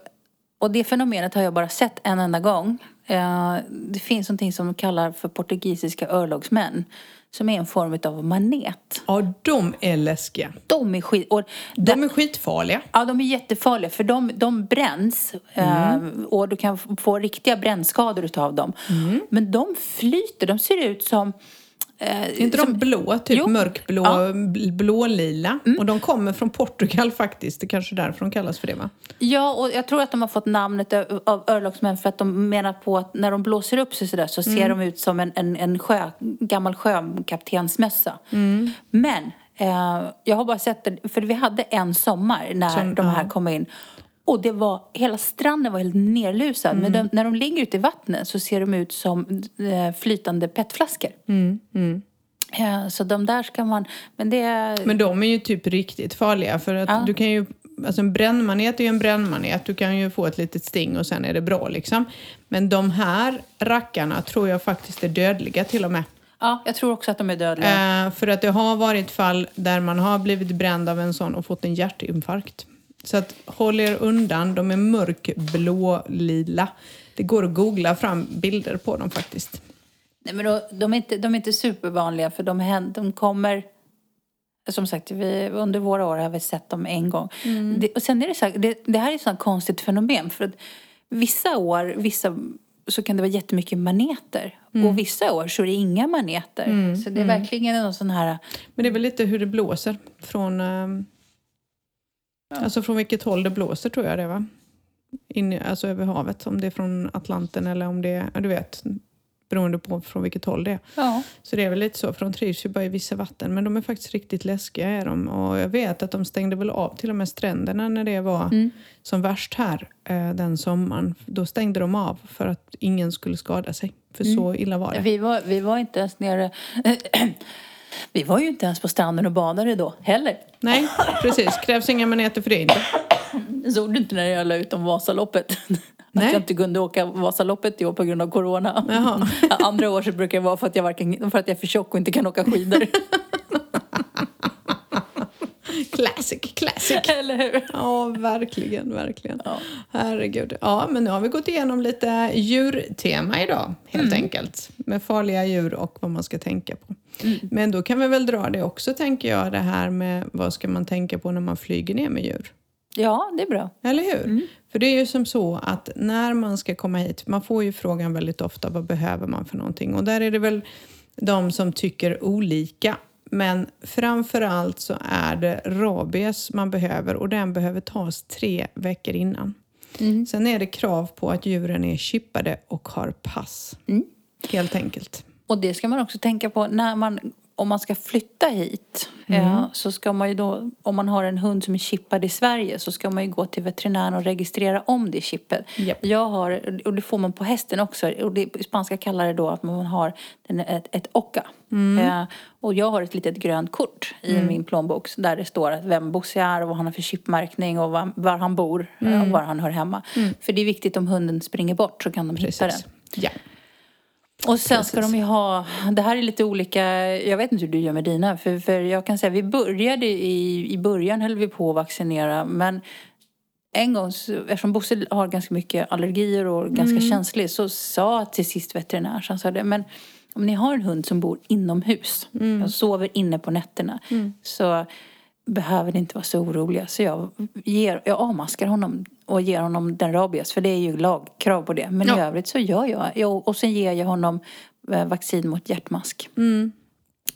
och det fenomenet har jag bara sett en enda gång. Eh, Det finns någonting som de kallar för portugisiska örlogsmän. Som är en form av manet. Ja, de är läskiga. De är skit... Och De är skitfarliga. Ja, de är jättefarliga för de, de bränns eh, och du kan få riktiga brännskador utav dem. Men de flyter, de ser ut som... Eh, Är inte de blå? Typ Jo. mörkblå, Ja. Mm. bl- blålila. Och de kommer från Portugal *laughs* faktiskt. Det är kanske är därför de kallas för det va? Ja, och jag tror att de har fått namnet av örlogsmän för att de menar på att när de blåser upp sig sådär så ser de ut som en, en, en sjö, gammal sjökaptensmössa. Men eh, jag har bara sett det, för vi hade en sommar när Som- de här ja. kom in. Och det var, hela stranden var helt nerlusad. Men de, när de ligger ute i vattnet så ser de ut som eh, flytande petflaskor. Eh, så de där ska man, men det... Men de är ju typ riktigt farliga för att Ja. du kan ju Alltså en brännmanet är ju en brännmanet. Du kan ju få ett litet sting och sen är det bra liksom. Men de här rackarna tror jag faktiskt är dödliga till och med. Ja, jag tror också att de är dödliga. Eh, för att det har varit fall där man har blivit bränd av en sån och fått en hjärtinfarkt. Så att håll er undan, de är mörkblå-lila. Det går att googla fram bilder på dem faktiskt. Nej, men då, de, är inte, de är inte supervanliga för de, de kommer... Som sagt, vi, under våra år har vi sett dem en gång. Det, och sen är det så här, det, det här är ett sånt konstigt fenomen. För att vissa år vissa, så kan det vara jättemycket maneter. Och vissa år så är det inga maneter. Så det är verkligen en sån här... Men det är väl lite hur det blåser från... Eh, Alltså från vilket håll det blåser tror jag det va? In, alltså över havet. Om det är från Atlanten eller om det är... Ja, du vet. Beroende på från vilket håll det är. Ja. Så det är väl lite så, för de trivs ju bara i vissa vatten. Men de är faktiskt riktigt läskiga är de. Och jag vet att de stängde väl av till och med stränderna när det var som värst här eh, den sommaren. Då stängde de av för att ingen skulle skada sig. För så illa var det. Vi var, vi var inte ens nere... *clears throat* vi var ju inte ens på stranden och badade då heller. Nej, precis. Krävs inga maneter för det inte. Såg du inte när jag la ut om Vasaloppet? Nej. Att jag inte kunde åka Vasaloppet i år på grund av corona. Jaha. Andra år så brukar det vara för att, jag varken, för att jag är för tjock och inte kan åka skidor. *laughs* Classic, classic. *laughs* Eller hur? Ja, verkligen, verkligen. Ja. Herregud. Ja, men nu har vi gått igenom lite djurtema idag, helt enkelt. Med farliga djur och vad man ska tänka på. Men då kan vi väl dra det också, tänker jag, det här med vad ska man tänka på när man flyger ner med djur. Ja, det är bra. Eller hur? För det är ju som så att när man ska komma hit, man får ju frågan väldigt ofta, vad behöver man för någonting? Och där är det väl de som tycker olika. Men framför allt så är det rabies man behöver och den behöver tas tre veckor innan. Sen är det krav på att djuren är chippade och har pass. Helt enkelt. Och det ska man också tänka på när man, om man ska flytta hit. Eh, så ska man ju då, om man har en hund som är chippad i Sverige så ska man ju gå till veterinären och registrera om det chippet. Japp. Jag har, och det får man på hästen också, och det, spanska kallar det då att man har en, ett, ett ocka. Eh, och jag har ett litet grönt kort i min plånbok där det står att vem Bosse är och vad han har för chipmärkning och var, var han bor eh, och var han hör hemma. För det är viktigt om hunden springer bort så kan de hitta den. Precis. Ja. Och sen ska de ju ha, det här är lite olika, jag vet inte hur du gör med dina, för, för jag kan säga vi började i, i början höll vi på att vaccinera men en gång, eftersom Bosse har ganska mycket allergier och ganska känslig så sa till sist veterinär, så han sa det, men om ni har en hund som bor inomhus och sover inne på nätterna så behöver ni inte vara så oroliga. Så jag, ger, jag avmaskar honom och ger honom den rabies, för det är ju lagkrav på det. Men i Ja. övrigt så gör jag, jag och sen ger jag honom eh, vaccin mot hjärtmask.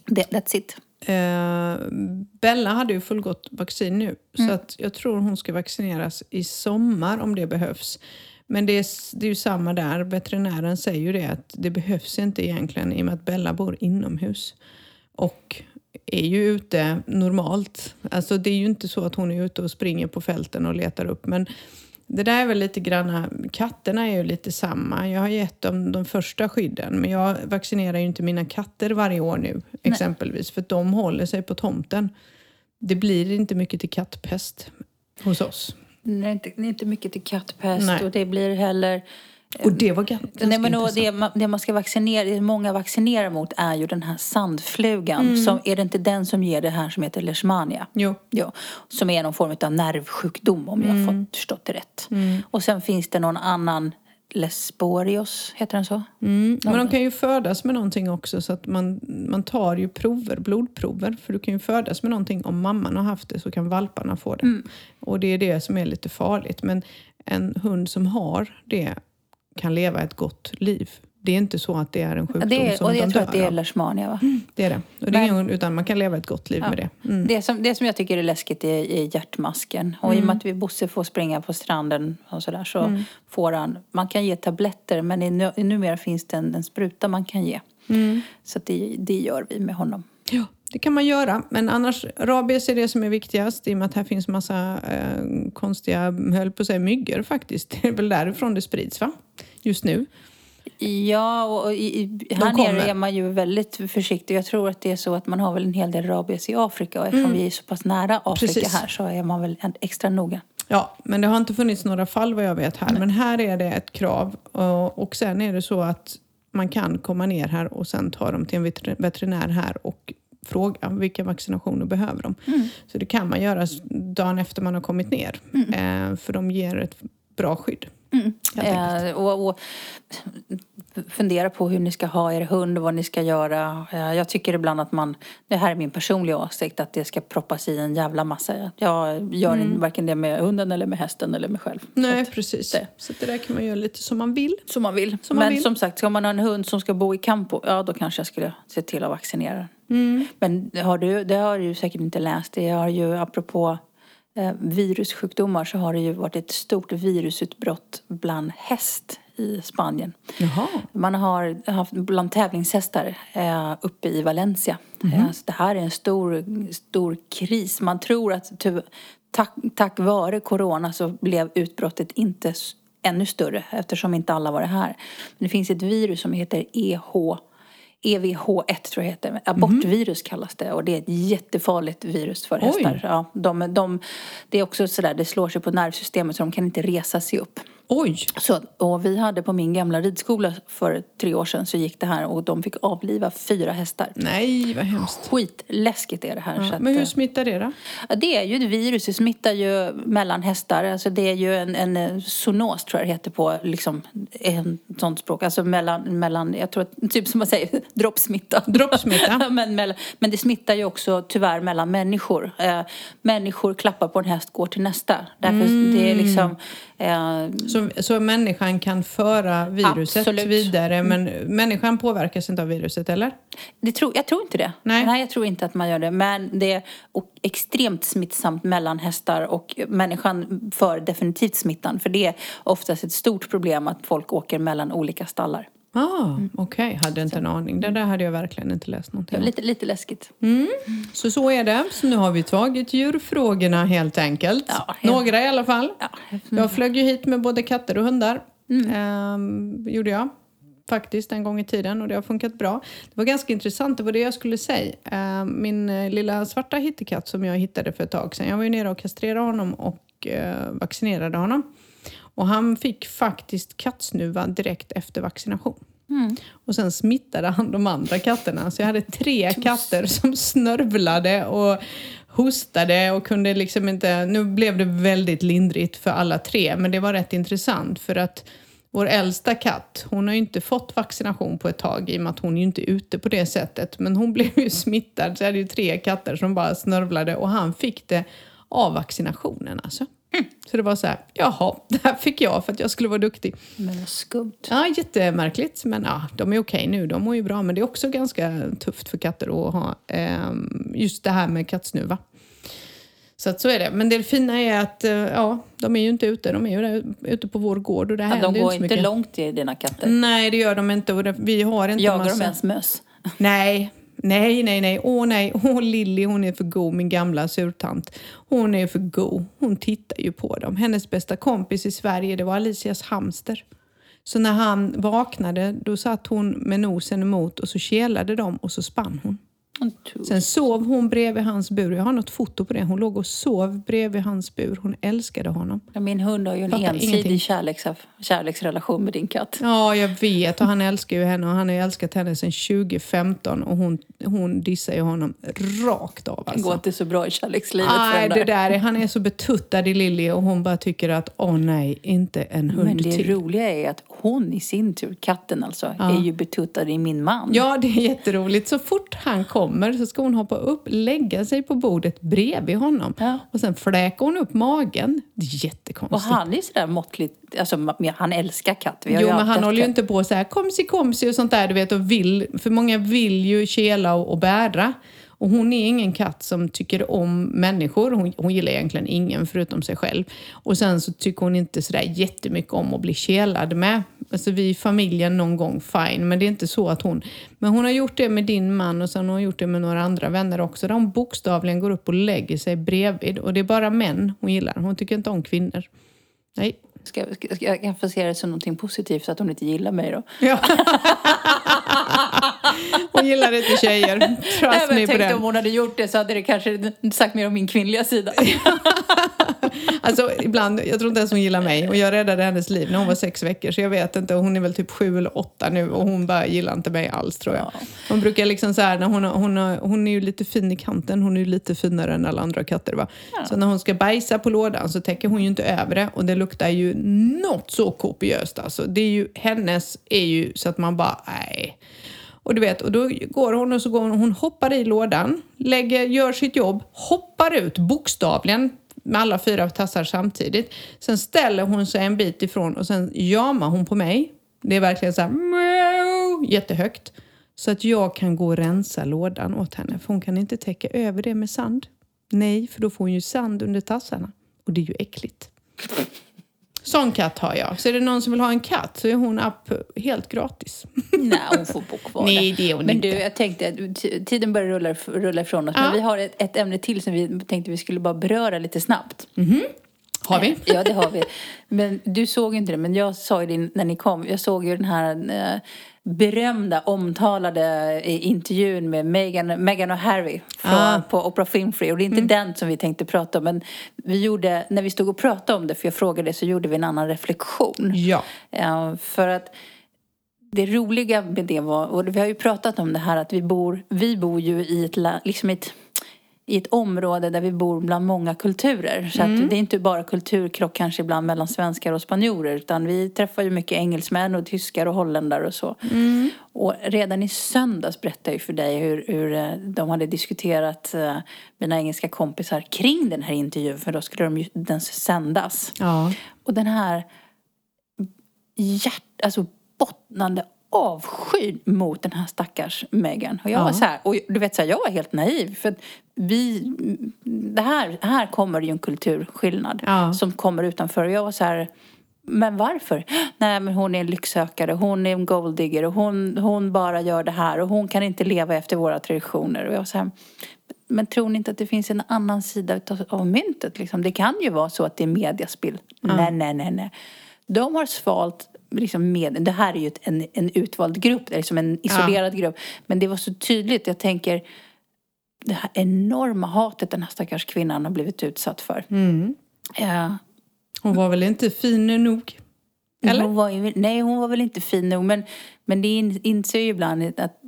Det, that's it. Eh, Bella hade ju fullgott vaccin nu, så att jag tror hon ska vaccineras i sommar om det behövs. Men det är, det är ju samma där, veterinären säger ju det att det behövs inte egentligen i och med att Bella bor inomhus. Och är ju ute normalt. Alltså det är ju inte så att hon är ute och springer på fälten och letar upp. Men det där är väl lite granna, katterna är ju lite samma. Jag har gett dem de första skydden men jag vaccinerar ju inte mina katter varje år nu exempelvis för de håller sig på tomten. Det blir inte mycket till kattpest hos oss. Är inte, inte mycket till kattpest Nej. och det blir heller... Och det var ganska Nej, men intressant. det, man- det man ska vaccinera, det många vaccinerar mot är ju den här sandflugan. Som, är det inte den som ger det här som heter leishmania? Jo. Ja, som är någon form av nervsjukdom om jag har fått förstått det rätt. Och sen finns det någon annan, Lesborios, heter den så? Mm. Men de kan ju födas med någonting också så att man, man tar ju prover, blodprover. För du kan ju födas med någonting, om mamman har haft det så kan valparna få det. Och det är det som är lite farligt. Men en hund som har det kan leva ett gott liv. Det är inte så att det är en sjukdom Det är, som och de jag tror dör att det är leishmania va? Det är det. Och det är ingen, utan man kan leva ett gott liv med det. Mm. Det, som, det som jag tycker är läskigt är, är hjärtmasken. Och i och med att vi Bosse får springa på stranden och sådär så får han, man kan ge tabletter men i, nu- numera finns det en, en spruta man kan ge. Så att det, det gör vi med honom. Ja, det kan man göra. Men annars, rabies är det som är viktigast i och med att här finns massa eh, konstiga, höll på att säga myggor faktiskt. *laughs* Det är väl därifrån det sprids va? Just nu. Ja, och i, i, här nere är man ju väldigt försiktig. Jag tror att det är så att man har väl en hel del rabies i Afrika och eftersom vi är så pass nära Afrika Precis. här så är man väl extra noga. Ja, men det har inte funnits några fall vad jag vet här. Men här är det ett krav. Och, sen är det så att man kan komma ner här och sen ta dem till en veter- veterinär här och fråga vilka vaccinationer behöver de. Så det kan man göra dagen efter man har kommit ner. Eh, för de ger ett bra skydd. Enkelt. Eh, och, och fundera på hur ni ska ha er hund och vad ni ska göra. Eh, jag tycker ibland att man, det här är min personliga åsikt, att det ska proppas i en jävla massa. Jag gör mm. varken det med hunden eller med hästen eller mig själv. Nej, Så, precis. det. Så det där kan man göra lite som man vill. som man vill. Som man Men vill. som sagt, ska man ha en hund som ska bo i campo, ja då kanske jag skulle se till att vaccinera den. Mm. Men har du, det har du säkert inte läst. Det har ju apropå virussjukdomar så har det ju varit ett stort virusutbrott bland häst i Spanien. Jaha. Man har haft bland tävlingshästar eh, uppe i Valencia. Eh, så det här är en stor, stor kris. Man tror att tack, tack vare corona så blev utbrottet inte ännu större eftersom inte alla var här. Men det finns ett virus som heter EH EVH1 tror jag heter. Abortvirus kallas det och det är ett jättefarligt virus för Oj. hästar. Ja, de, de, det är också sådär, det slår sig på nervsystemet så de kan inte resa sig upp. Oj! Så, och vi hade på min gamla ridskola för tre år sedan så gick det här och de fick avliva fyra hästar. Nej, vad hemskt. Skitläskigt är det här. Ja, att, men hur eh, smittar det då? det är ju ett virus, det smittar ju mellan hästar. Alltså det är ju en, en eh, zoonos tror jag det heter på liksom, en sånt språk. Alltså mellan, mellan jag tror att, typ som man säger, *laughs* droppsmitta. Droppsmitta? *laughs* men, mellan, men det smittar ju också tyvärr mellan människor. Eh, människor klappar på en häst, går till nästa. Därför det är liksom... Eh, Så, så människan kan föra viruset Absolut. vidare, men människan påverkas inte av viruset, eller? Det tror, jag tror inte det. Nej. jag tror inte att man gör det. Men det är extremt smittsamt mellan hästar och människan för definitivt smittan. För det är oftast ett stort problem att folk åker mellan olika stallar. Ah, Okej, hade inte en aning. Det där hade jag verkligen inte läst någonting om. lite, lite läskigt. Så så är det. Så nu har vi tagit djurfrågorna helt enkelt. Ja, helt- Några i alla fall. Ja. Jag flög ju hit med både katter och hundar. Ehm, gjorde jag. Faktiskt en gång i tiden och det har funkat bra. Det var ganska intressant, det var det jag skulle säga. Ehm, min eh, lilla svarta hittekatt som jag hittade för ett tag sedan. Jag var ju nere och kastrerade honom och eh, vaccinerade honom. Och han fick faktiskt kattsnuva direkt efter vaccination. Och sen smittade han de andra katterna. Så jag hade tre katter som snörvlade och hostade och kunde liksom inte... Nu blev det väldigt lindrigt för alla tre, men det var rätt intressant för att vår äldsta katt, hon har ju inte fått vaccination på ett tag i och med att hon är ju inte ute på det sättet. Men hon blev ju smittad, så jag hade ju tre katter som bara snörvlade och han fick det av vaccinationen alltså. Så det var så här, jaha, *laughs* det här fick jag för att jag skulle vara duktig. Men vad skumt. Ja, jättemärkligt. Men ja, de är okej nu. De mår ju bra. Men det är också ganska tufft för katter att ha ehm, just det här med kattsnuva. Så att så är det. Men det fina är att eh, ja, de är ju inte ute. De är ju där, ute på vår gård och det Ja, händer de går inte mycket. långt i dina katter. Nej, det gör de inte. Och det, vi har inte Jagar massa... de ens möss? Nej, nej, nej, nej. Åh nej, åh Lilly hon är för god, min gamla surtant. Hon är för god. Hon tittar ju på dem. Hennes bästa kompis i Sverige, det var Alicias hamster. Så när han vaknade, då satt hon med nosen emot och så kelade de och så spann hon. Sen sov hon bredvid hans bur. Jag har något foto på det. Hon låg och sov bredvid hans bur. Hon älskade honom. Ja, Min hund har ju en Fattar ensidig kärleks, kärleksrelation med din katt. Ja, jag vet. Och han älskar ju henne och han har ju älskat henne sedan 2015 och hon, hon dissar ju honom rakt av. Det Alltså. går inte så bra i kärlekslivet Nej, för det den där. där är, han är så betuttad i Lilly och hon bara tycker att åh nej, inte en hund Men det till. roliga är att hon i sin tur, katten alltså, är ju betuttad i min man. Ja, det är jätteroligt. Så fort han kommer så ska hon hoppa upp, lägga sig på bordet bredvid honom Ja. och sen fläker hon upp magen. Det är Och jättekonstigt. han är sådär måttligt, alltså han älskar katt. Jo, ju men han håller ju inte på så här komsi komsi och sånt där, du vet, och vill, för många vill ju kela och, och bära. Och hon är ingen katt som tycker om människor. Hon, hon gillar egentligen ingen förutom sig själv. Och sen så tycker hon inte sådär jättemycket om att bli kelad med. Alltså vi i familjen någon gång, fine. Men det är inte så att hon... Men hon har gjort det med din man och sen har hon gjort det med några andra vänner också. Där hon bokstavligen går upp och lägger sig bredvid. Och det är bara män hon gillar. Hon tycker inte om kvinnor. Nej. Ska, ska, jag kan få se det som någonting positivt så att hon inte gillar mig då. Ja. *laughs* *laughs* hon gillar inte tjejer. Nej, Trust men me på det. om hon hade gjort det så hade det kanske sagt mer om min kvinnliga sida. *laughs* Alltså ibland, jag tror inte ens hon gillar mig och jag räddade hennes liv när hon var sex veckor så jag vet inte, hon är väl typ sju eller åtta nu och hon bara gillar inte mig alls tror jag. Ja. Hon brukar liksom så här, när hon, hon, hon är ju lite fin i kanten, hon är ju lite finare än alla andra katter va. Så när hon ska bajsa på lådan så täcker hon ju inte över det och det luktar ju något så kopiöst alltså. Det är ju, hennes är ju så att man bara, nej. Och du vet, och då går hon och så går hon, hon hoppar i lådan, lägger, gör sitt jobb, hoppar ut bokstavligen med alla fyra tassar samtidigt. Sen ställer hon sig en bit ifrån och sen jamar hon på mig. Det är verkligen så här jättehögt. Så att jag kan gå och rensa lådan åt henne. För hon kan inte täcka över det med sand. Nej, för då får hon ju sand under tassarna. Och det är ju äckligt. Sån katt har jag. Så är det någon som vill ha en katt så är hon upp helt gratis. Nej, hon får bo kvar Nej, det är hon Men inte. du, jag tänkte att tiden börjar rulla, rulla ifrån oss. Ja. Men vi har ett, ett ämne till som vi tänkte vi skulle bara beröra lite snabbt. Har vi? Ja, det har vi. Men du såg inte det, men jag sa ju det när ni kom. Jag såg ju den här eh, berömda, omtalade eh, intervjun med Meghan, Meghan och Harry från, Ah. på Oprah Winfrey. Och det är inte den som vi tänkte prata om, men vi gjorde, när vi stod och pratade om det, för jag frågade, så gjorde vi en annan reflektion. Ja. Eh, för att det roliga med det var, och vi har ju pratat om det här att vi bor, vi bor ju i ett, liksom ett, i ett område där vi bor bland många kulturer. Så att det är inte bara kulturkrock kanske ibland mellan svenskar och spanjorer utan vi träffar ju mycket engelsmän och tyskar och holländare och så. Och redan i söndags berättade jag för dig hur, hur eh, de hade diskuterat, eh, mina engelska kompisar, kring den här intervjun för då skulle de ju, den sändas. Ja. Och den här hjärt, alltså bottnande avskyn mot den här stackars Meghan. Och jag Ja. var så här, och du vet så här, jag var helt naiv. För vi, det här, här kommer ju en kulturskillnad Ja. som kommer utanför. Och jag var så här, men varför? Nej, men hon är en lycksökare, hon är en golddigger och hon, hon bara gör det här och hon kan inte leva efter våra traditioner. Och jag var så här, men tror ni inte att det finns en annan sida av myntet? Liksom? Det kan ju vara så att det är mediaspill. Nej, nej, nej, nej. De har svalt liksom med, det här är ju en, en utvald grupp, liksom en isolerad grupp. Men det var så tydligt, jag tänker det här enorma hatet den här stackars kvinnan har blivit utsatt för. Mm. Ja, Hon var väl inte fin nog? Eller? Hon var nej, hon var väl inte fin nog. Men, men det in- inser ju ibland att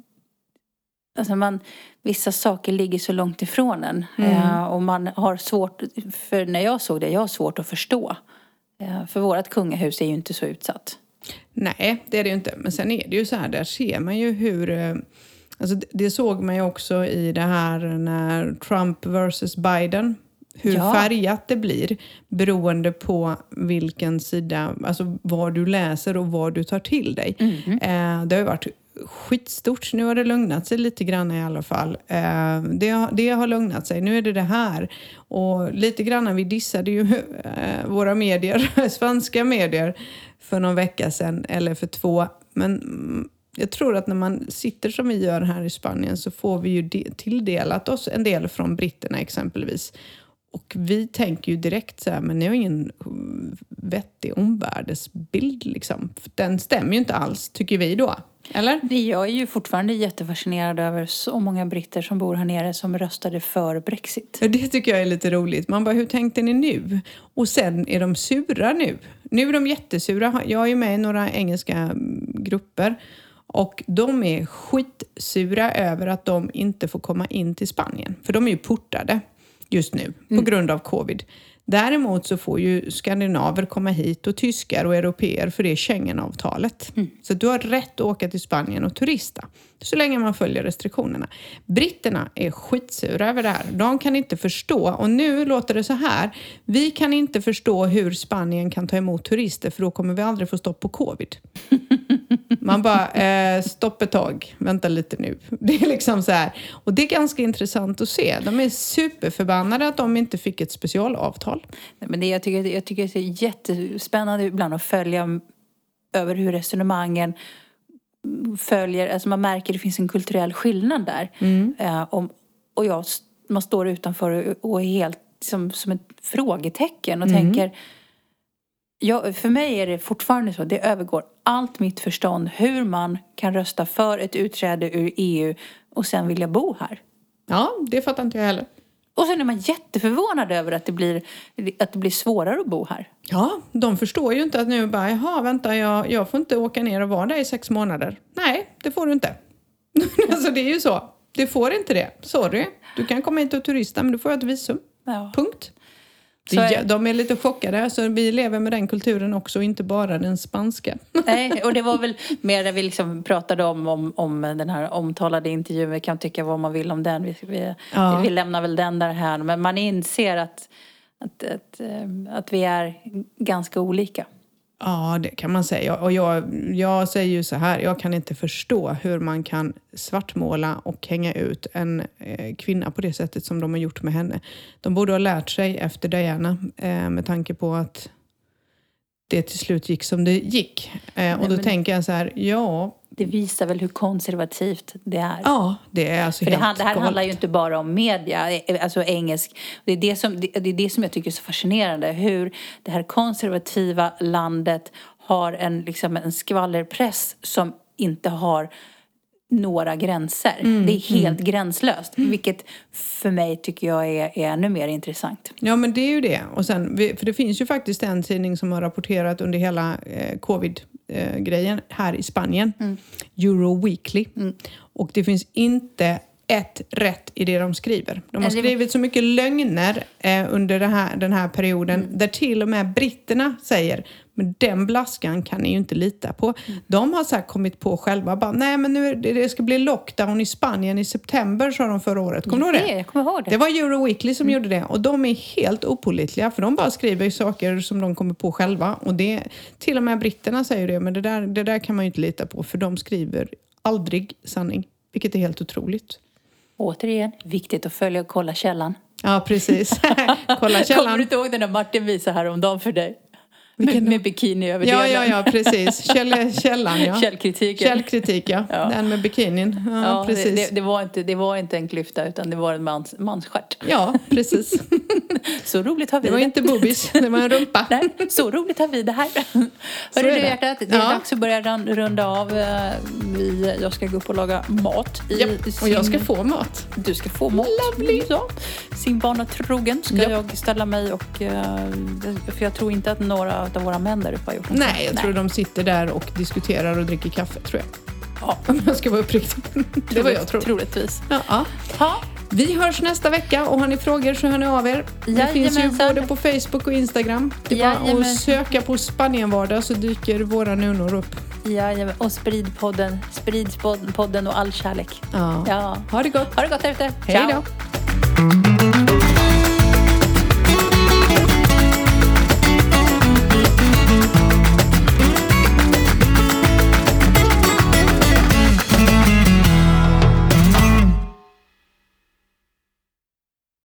alltså man, vissa saker ligger så långt ifrån en. Eh, och man har svårt, för när jag såg det, jag har svårt att förstå. Eh, för vårt kungahus är ju inte så utsatt. Nej, det är det ju inte. Men sen är det ju så här, där ser man ju hur... eh, Alltså det- såg man ju också i det här när Trump versus Biden. Hur Ja. färgat det blir beroende på vilken sida, alltså vad du läser och vad du tar till dig. Eh, det har ju varit skitstort. Nu har det lugnat sig lite grann i alla fall. Eh, det, det har lugnat sig. Nu är det det här. Och lite grann, vi dissade ju *laughs* eh, våra medier, *laughs* svenska medier, för någon vecka sedan, eller för två. Men mm, jag tror att när man sitter som vi gör här i Spanien så får vi ju de- tilldelat oss en del från britterna exempelvis. Och vi tänker ju direkt så här, men ni har ingen mm, vettig omvärldsbild liksom. Den stämmer ju inte alls, tycker vi då. Eller? Jag är ju fortfarande jättefascinerad över så många britter som bor här nere som röstade för Brexit. Det tycker jag är lite roligt. Man bara, hur tänkte ni nu? Och sen är de sura nu. Nu är de jättesura. Jag är ju med i några engelska mm, grupper och de är skitsura över att de inte får komma in till Spanien. För de är ju portade just nu på grund av covid. Däremot så får ju skandinaver komma hit och tyskar och europeer för det är Schengenavtalet. Så du har rätt att åka till Spanien och turista så länge man följer restriktionerna. Britterna är skitsura över det här. De kan inte förstå, och nu låter det så här, vi kan inte förstå hur Spanien kan ta emot turister för då kommer vi aldrig få stopp på covid. *laughs* Man bara, eh, stopp ett tag, vänta lite nu. *laughs* Det är liksom så här. Och det är ganska intressant att se. De är superförbannade att de inte fick ett specialavtal. Nej, Men det, jag, tycker, jag tycker det är jättespännande ibland att följa över hur resonemangen följer, alltså man märker att det finns en kulturell skillnad där. Eh, om, och jag, man står utanför och, och är helt som, som ett frågetecken och tänker jag, för mig är det fortfarande så, det övergår allt mitt förstånd hur man kan rösta för ett utträde ur EU och sen vilja bo här. Ja, det fattar inte jag heller. Och sen är man jätteförvånad över att det blir, att det blir svårare att bo här. Ja, de förstår ju inte att nu bara, jaha, vänta, jag, jag får inte åka ner och vara där i sex månader. Nej, det får du inte. *laughs* alltså det är ju så. Du får inte det. Sorry. Du kan komma hit och turista, men du får ett visum. Ja. Punkt. Så är- Det- De är lite chockade, så vi lever med den kulturen också, inte bara den spanska. *laughs* Nej, och det var väl mer när vi liksom pratade om, om, om den här omtalade intervjun. Vi kan tycka vad man vill om den. Vi, vi, Ja. vi lämnar väl den där här. Men man inser att, att, att, eh, att vi är ganska olika. Ja, det kan man säga. Och jag, jag säger ju så här, jag kan inte förstå hur man kan svartmåla och hänga ut en eh, kvinna på det sättet som de har gjort med henne. De borde ha lärt sig efter Diana eh, med tanke på att det till slut gick som det gick. Eh, och då men- tänker jag så här, ja, Det visar väl hur konservativt det är. ja, det är alltså För det, helt det här galet. handlar ju inte bara om media, eh, alltså engelsk. Det är det, som, det, det är det som jag tycker är så fascinerande. Hur det här konservativa landet har en, liksom en skvallerpress som inte har några gränser. Mm, det är helt gränslöst. Vilket för mig tycker jag är, är ännu mer intressant. Ja, men det är ju det. Och sen, för det finns ju faktiskt en tidning som har rapporterat under hela eh, covid-grejen här i Spanien. Euro Weekly. Och det finns inte ett rätt i det de skriver. De har skrivit så mycket lögner eh, under här, den här perioden där till och med britterna säger men den blaskan kan ni ju inte lita på. De har sagt, kommit på själva bara, nej men nu det, ska bli lockdown i Spanien i september sa de förra året. Kommer du ihåg det? Jag kommer ihåg det. Det var Euro Weekly som gjorde det och de är helt opålitliga för de bara skriver saker som de kommer på själva. Och det, till och med britterna säger det, men det där, det där kan man ju inte lita på för de skriver aldrig sanning. Vilket är helt otroligt. Återigen, viktigt att följa och kolla källan. Ja, precis. *laughs* Kolla *laughs* Kommer du källan. inte ihåg den där Martin visade häromdagen för dig? Vilken Med, med bikini över Ja, ja, ja, precis. Käll, *laughs* källan, ja. Källkritiken. Källkritik, ja. Ja. Den med bikinin. Ja, Ja, det, precis. det, det, var inte, det var inte en klyfta utan det var en mans, mansstjärt. Ja, precis. *laughs* Så roligt har vi Det var inte boobies, det var en rumpa. *laughs* Nej, så roligt har vi det här. Hörru du det. hjärtat, det är Ja. dags att börja runda av. Eh, Vi, jag ska gå upp och laga mat. I Japp, och jag ska sin- få mat. Du ska få mat. Lovely. Så. Sin vana trogen ska Japp. jag ställa mig och... eh, För jag tror inte att några av våra män där uppe har gjort något Nej, jag tror de sitter där och diskuterar och dricker kaffe, tror jag. Ja, Om jag ska vara uppriktig. Det var jag tror. Troligtvis. Ja, ja. Ja, Vi hörs nästa vecka och har ni frågor så hör ni av er. Det finns ju både på Facebook och Instagram. Det är bara att söka på Spanienvardag så dyker våra nunor upp. jajamän. och sprid podden. Sprid podden och all kärlek. Ja. Ja. Ha det gott! Ha det gott där ute. Hej då!